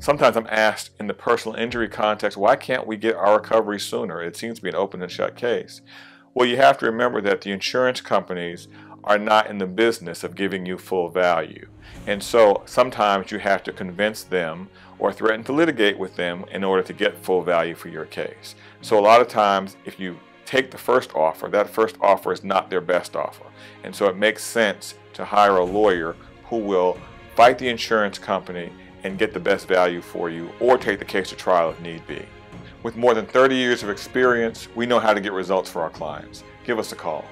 Sometimes I'm asked in the personal injury context, why can't we get our recovery sooner? It seems to be an open and shut case. Well, you have to remember that the insurance companies are not in the business of giving you full value. And so sometimes you have to convince them or threaten to litigate with them in order to get full value for your case. So a lot of times if you take the first offer, that first offer is not their best offer. And so it makes sense to hire a lawyer who will fight the insurance company and get the best value for you or take the case to trial if need be. With more than 30 years of experience, we know how to get results for our clients. Give us a call.